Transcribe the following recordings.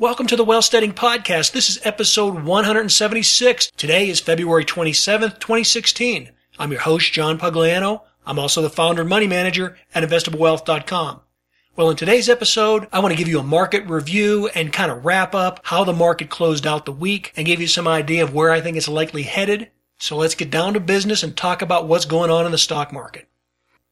Welcome to the Wealthsteading Podcast. This is episode 176. Today is February 27th, 2016. I'm your host, John Pugliano. I'm also the founder and money manager at investablewealth.com. Well, in today's episode, I want to give you a market review and kind of wrap up how the market closed out the week and give you some idea of where I think it's likely headed. So let's get down to business and talk about what's going on in the stock market.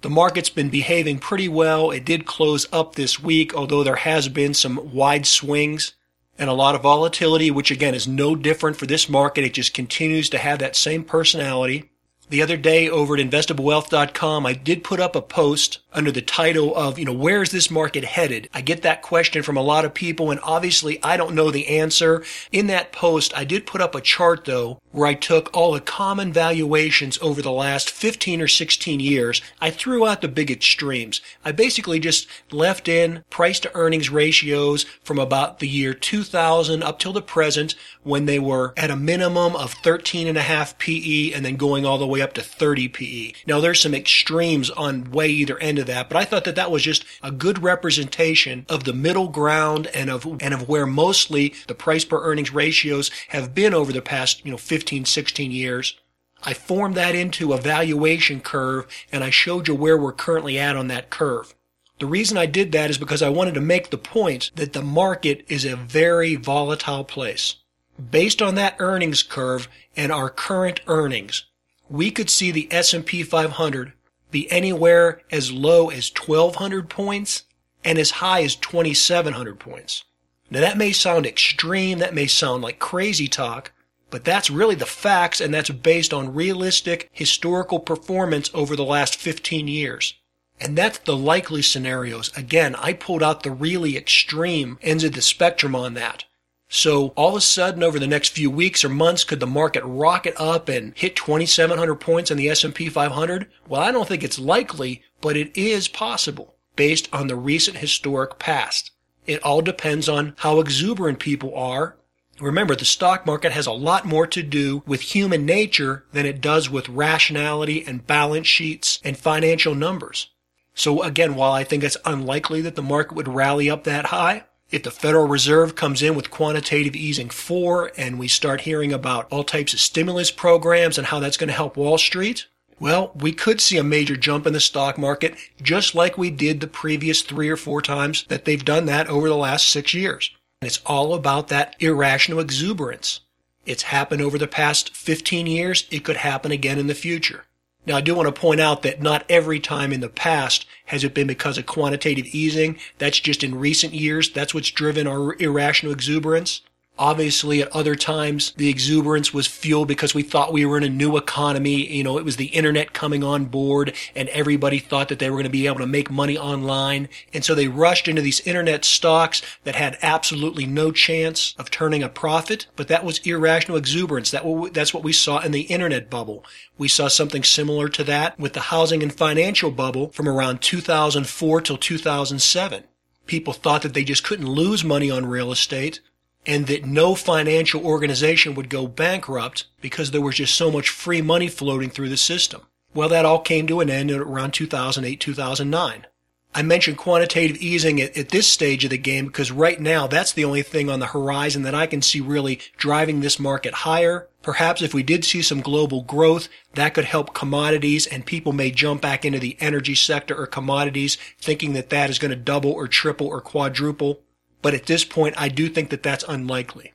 The market's been behaving pretty well. It did close up this week, although there has been some wide swings and a lot of volatility, which again is no different for this market. It just continues to have that same personality. The other day over at investablewealth.com, I did put up a post under the title of, you know, where is this market headed? I get that question from a lot of people and obviously I don't know the answer. In that post, I did put up a chart though where I took all the common valuations over the last 15 or 16 years. I threw out the big extremes. I basically just left in price to earnings ratios from about the year 2000 up till the present when they were at a minimum of 13 and a half PE and then going all the way up to 30 PE. Now there's some extremes on way either end of that, but I thought that that was just a good representation of the middle ground and of and of where mostly the price per earnings ratios have been over the past, you know, 15, 16 years. I formed that into a valuation curve and I showed you where we're currently at on that curve. The reason I did that is because I wanted to make the point that the market is a very volatile place. Based on that earnings curve and our current earnings, we could see the S&P 500 be anywhere as low as 1200 points and as high as 2700 points. Now that may sound extreme, that may sound like crazy talk, but that's really the facts and that's based on realistic historical performance over the last 15 years. And that's the likely scenarios. Again, I pulled out the really extreme ends of the spectrum on that. So all of a sudden over the next few weeks or months could the market rocket up and hit 2700 points on the S&P 500? Well, I don't think it's likely, but it is possible based on the recent historic past. It all depends on how exuberant people are. Remember, the stock market has a lot more to do with human nature than it does with rationality and balance sheets and financial numbers. So again, while I think it's unlikely that the market would rally up that high, if the Federal Reserve comes in with quantitative easing four and we start hearing about all types of stimulus programs and how that's going to help Wall Street, well, we could see a major jump in the stock market just like we did the previous three or four times that they've done that over the last six years. And it's all about that irrational exuberance. It's happened over the past 15 years. It could happen again in the future. Now, I do want to point out that not every time in the past has it been because of quantitative easing. That's just in recent years. That's what's driven our irrational exuberance. Obviously, at other times, the exuberance was fueled because we thought we were in a new economy. You know, it was the internet coming on board and everybody thought that they were going to be able to make money online. And so they rushed into these internet stocks that had absolutely no chance of turning a profit. But that was irrational exuberance. That, that's what we saw in the internet bubble. We saw something similar to that with the housing and financial bubble from around 2004 till 2007. People thought that they just couldn't lose money on real estate and that no financial organization would go bankrupt because there was just so much free money floating through the system. Well, that all came to an end around 2008, 2009. I mentioned quantitative easing at, at, this stage of the game because right now that's the only thing on the horizon that I can see really driving this market higher. Perhaps if we did see some global growth, that could help commodities and people may jump back into the energy sector or commodities thinking that that is going to double or triple or quadruple. But at this point, I do think that that's unlikely.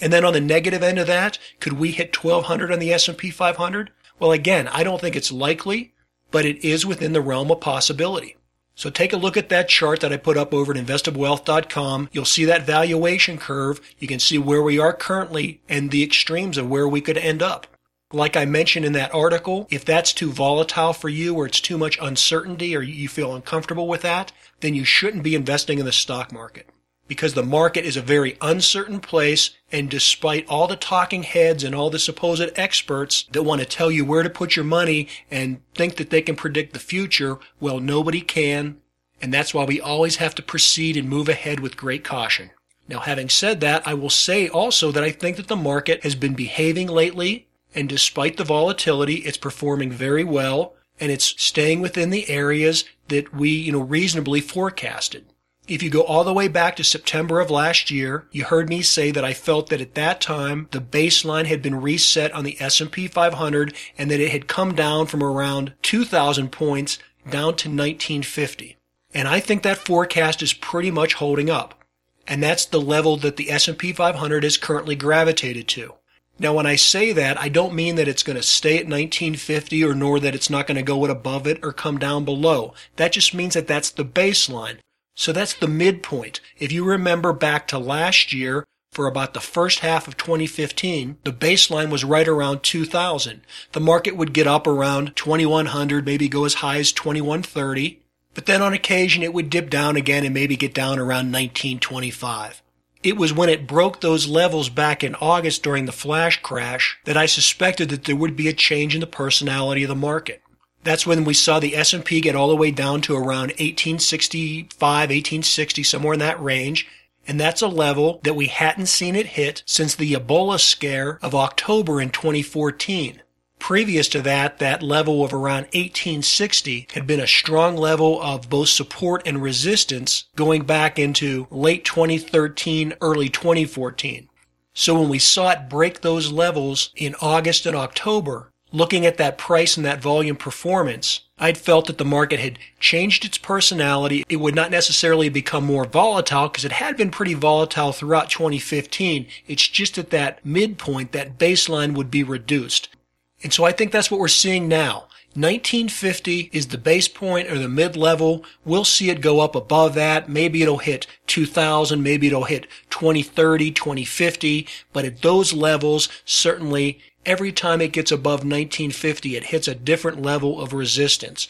And then on the negative end of that, could we hit 1200 on the S&P 500? Well, again, I don't think it's likely, but it is within the realm of possibility. So take a look at that chart that I put up over at investablewealth.com. You'll see that valuation curve. You can see where we are currently and the extremes of where we could end up. Like I mentioned in that article, if that's too volatile for you or it's too much uncertainty or you feel uncomfortable with that, then you shouldn't be investing in the stock market because the market is a very uncertain place and despite all the talking heads and all the supposed experts that want to tell you where to put your money and think that they can predict the future, well, nobody can. And that's why we always have to proceed and move ahead with great caution. Now, having said that, I will say also that I think that the market has been behaving lately and despite the volatility, it's performing very well and it's staying within the areas that we, you know, reasonably forecasted. If you go all the way back to September of last year, you heard me say that I felt that at that time the baseline had been reset on the S&P 500 and that it had come down from around 2000 points down to 1950. And I think that forecast is pretty much holding up. And that's the level that the S&P 500 is currently gravitated to. Now, when I say that, I don't mean that it's going to stay at 1950 or nor that it's not going to go above it or come down below. That just means that that's the baseline. So that's the midpoint. If you remember back to last year, for about the first half of 2015, the baseline was right around 2000. The market would get up around 2100, maybe go as high as 2130, but then on occasion it would dip down again and maybe get down around 1925. It was when it broke those levels back in August during the flash crash that I suspected that there would be a change in the personality of the market. That's when we saw the S&P get all the way down to around 1865, 1860, somewhere in that range. And that's a level that we hadn't seen it hit since the Ebola scare of October in 2014. Previous to that, that level of around 1860 had been a strong level of both support and resistance going back into late 2013, early 2014. So when we saw it break those levels in August and October, looking at that price and that volume performance, I'd felt that the market had changed its personality. It would not necessarily become more volatile because it had been pretty volatile throughout 2015. It's just at that midpoint, that baseline would be reduced. And so I think that's what we're seeing now. 1950 is the base point or the mid level. We'll see it go up above that. Maybe it'll hit 2000. Maybe it'll hit 2030, 2050. But at those levels, certainly every time it gets above 1950, it hits a different level of resistance.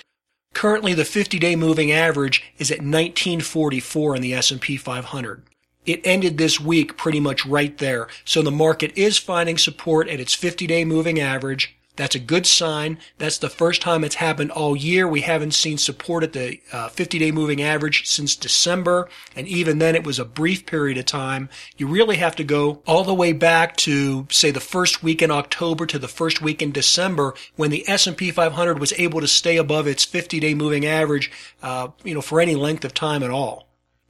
Currently, the 50-day moving average is at 1944 in the S&P 500. It ended this week pretty much right there. So the market is finding support at its 50-day moving average. That's a good sign. That's the first time it's happened all year. We haven't seen support at the 50 uh, day moving average since December. And even then it was a brief period of time. You really have to go all the way back to say the first week in October to the first week in December when the S&P 500 was able to stay above its 50 day moving average, uh, you know, for any length of time at all.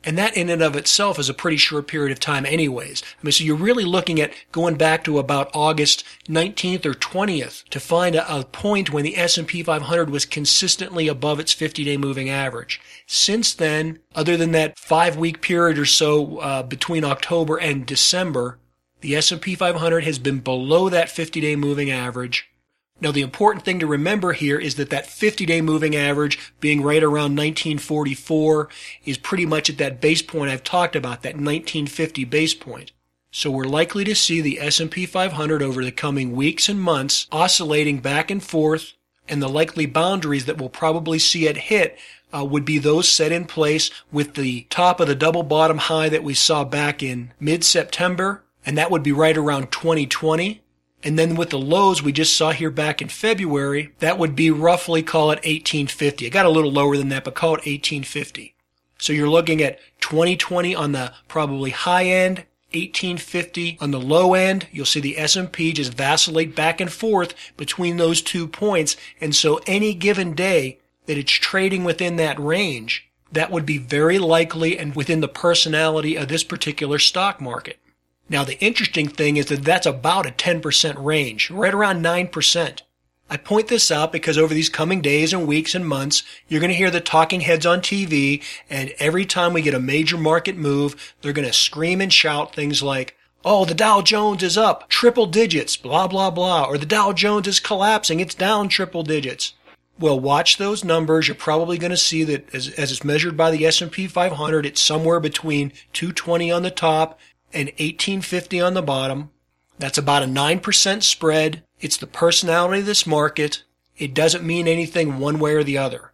And that in and of itself is a pretty short period of time anyways. I mean, so you're really looking at going back to about August 19th or 20th to find a, a point when the S&P 500 was consistently above its 50-day moving average. Since then, other than that five-week period or so uh, between October and December, the S&P 500 has been below that 50-day moving average now, the important thing to remember here is that that 50-day moving average being right around 1944 is pretty much at that base point I've talked about, that 1950 base point. So we're likely to see the S&P 500 over the coming weeks and months oscillating back and forth, and the likely boundaries that we'll probably see it hit uh, would be those set in place with the top of the double bottom high that we saw back in mid-September, and that would be right around 2020. And then with the lows we just saw here back in February, that would be roughly call it 1850. It got a little lower than that, but call it 1850. So you're looking at 2020 on the probably high end, 1850 on the low end. You'll see the S&P just vacillate back and forth between those two points. And so any given day that it's trading within that range, that would be very likely and within the personality of this particular stock market. Now, the interesting thing is that that's about a 10% range, right around 9%. I point this out because over these coming days and weeks and months, you're going to hear the talking heads on TV, and every time we get a major market move, they're going to scream and shout things like, Oh, the Dow Jones is up triple digits, blah, blah, blah, or the Dow Jones is collapsing, it's down triple digits. Well, watch those numbers. You're probably going to see that as, as it's measured by the S&P 500, it's somewhere between 220 on the top and 1850 on the bottom. That's about a 9% spread. It's the personality of this market. It doesn't mean anything one way or the other.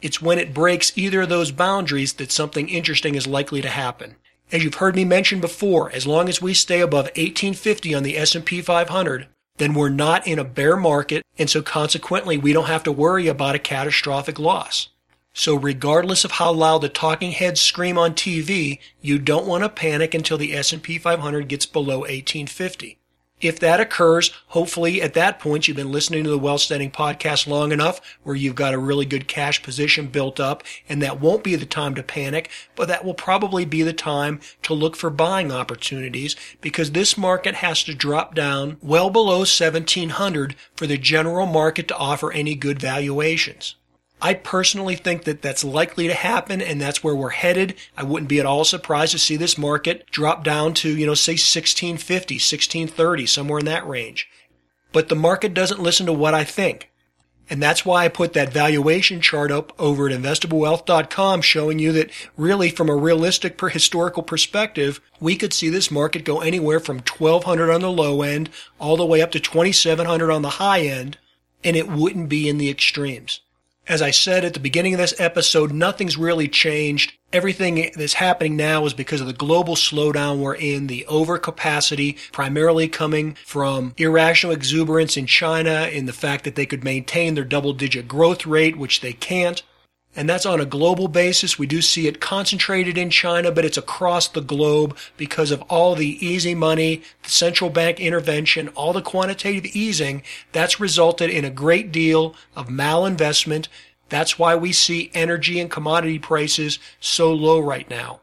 It's when it breaks either of those boundaries that something interesting is likely to happen. As you've heard me mention before, as long as we stay above 1850 on the S&P 500, then we're not in a bear market, and so consequently we don't have to worry about a catastrophic loss. So regardless of how loud the talking heads scream on TV, you don't want to panic until the S&P 500 gets below 1850. If that occurs, hopefully at that point you've been listening to the Wealthsteading podcast long enough where you've got a really good cash position built up and that won't be the time to panic, but that will probably be the time to look for buying opportunities because this market has to drop down well below 1700 for the general market to offer any good valuations. I personally think that that's likely to happen and that's where we're headed. I wouldn't be at all surprised to see this market drop down to, you know, say 1650, 1630, somewhere in that range. But the market doesn't listen to what I think. And that's why I put that valuation chart up over at investablewealth.com showing you that really from a realistic per historical perspective, we could see this market go anywhere from 1200 on the low end all the way up to 2700 on the high end and it wouldn't be in the extremes. As I said at the beginning of this episode, nothing's really changed. Everything that's happening now is because of the global slowdown we're in, the overcapacity, primarily coming from irrational exuberance in China, in the fact that they could maintain their double digit growth rate, which they can't. And that's on a global basis. We do see it concentrated in China, but it's across the globe because of all the easy money, the central bank intervention, all the quantitative easing. That's resulted in a great deal of malinvestment. That's why we see energy and commodity prices so low right now.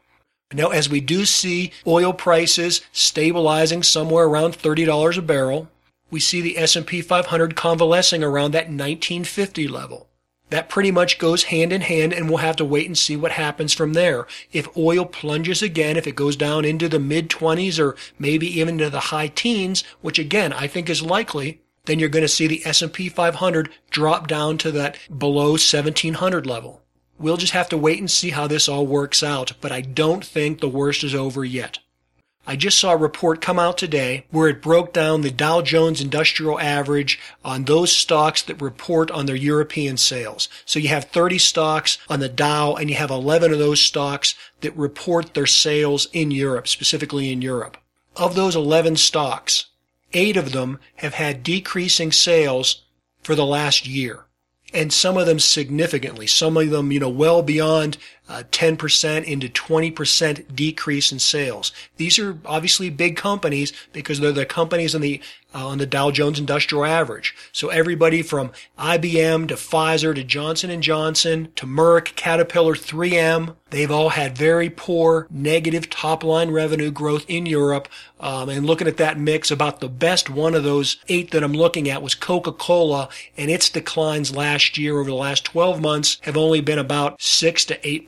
Now, as we do see oil prices stabilizing somewhere around $30 a barrel, we see the S&P 500 convalescing around that 1950 level that pretty much goes hand in hand and we'll have to wait and see what happens from there. If oil plunges again, if it goes down into the mid 20s or maybe even to the high teens, which again I think is likely, then you're going to see the S&P 500 drop down to that below 1700 level. We'll just have to wait and see how this all works out, but I don't think the worst is over yet. I just saw a report come out today where it broke down the Dow Jones Industrial Average on those stocks that report on their European sales. So you have 30 stocks on the Dow and you have 11 of those stocks that report their sales in Europe, specifically in Europe. Of those 11 stocks, eight of them have had decreasing sales for the last year and some of them significantly. Some of them, you know, well beyond uh, 10% into 20% decrease in sales. These are obviously big companies because they're the companies on the uh, on the Dow Jones Industrial Average. So everybody from IBM to Pfizer to Johnson and Johnson to Merck, Caterpillar, 3M, they've all had very poor negative top line revenue growth in Europe. Um, and looking at that mix, about the best one of those eight that I'm looking at was Coca-Cola, and its declines last year over the last 12 months have only been about six to eight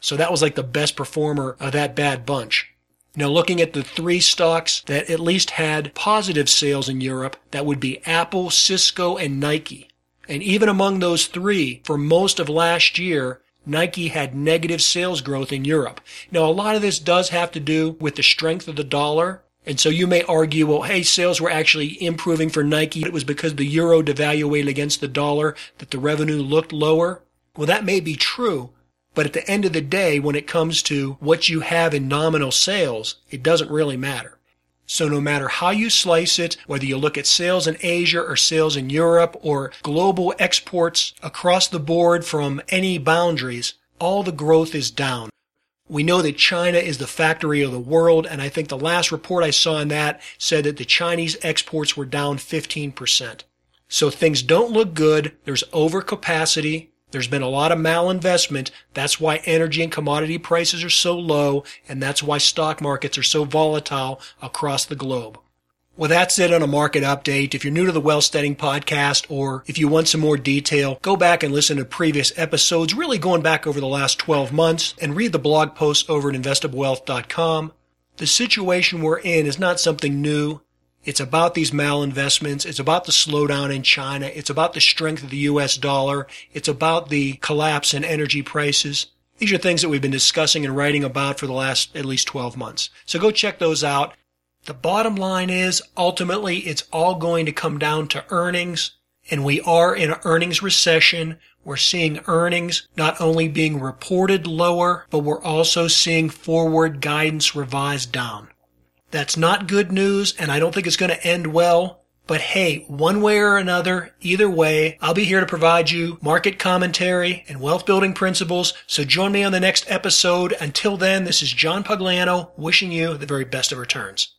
So that was like the best performer of that bad bunch. Now, looking at the three stocks that at least had positive sales in Europe, that would be Apple, Cisco, and Nike. And even among those three, for most of last year, Nike had negative sales growth in Europe. Now, a lot of this does have to do with the strength of the dollar. And so you may argue, well, hey, sales were actually improving for Nike. It was because the euro devaluated against the dollar that the revenue looked lower. Well, that may be true, but at the end of the day, when it comes to what you have in nominal sales, it doesn't really matter. So no matter how you slice it, whether you look at sales in Asia or sales in Europe or global exports across the board from any boundaries, all the growth is down. We know that China is the factory of the world, and I think the last report I saw on that said that the Chinese exports were down 15%. So things don't look good. There's overcapacity. There's been a lot of malinvestment. That's why energy and commodity prices are so low, and that's why stock markets are so volatile across the globe. Well, that's it on a market update. If you're new to the Wealthsteading podcast or if you want some more detail, go back and listen to previous episodes, really going back over the last 12 months and read the blog posts over at investablewealth.com. The situation we're in is not something new. It's about these malinvestments. It's about the slowdown in China. It's about the strength of the U.S. dollar. It's about the collapse in energy prices. These are things that we've been discussing and writing about for the last at least 12 months. So go check those out. The bottom line is ultimately it's all going to come down to earnings and we are in an earnings recession. We're seeing earnings not only being reported lower, but we're also seeing forward guidance revised down. That's not good news, and I don't think it's going to end well. But hey, one way or another, either way, I'll be here to provide you market commentary and wealth building principles. So join me on the next episode. Until then, this is John Pugliano wishing you the very best of returns.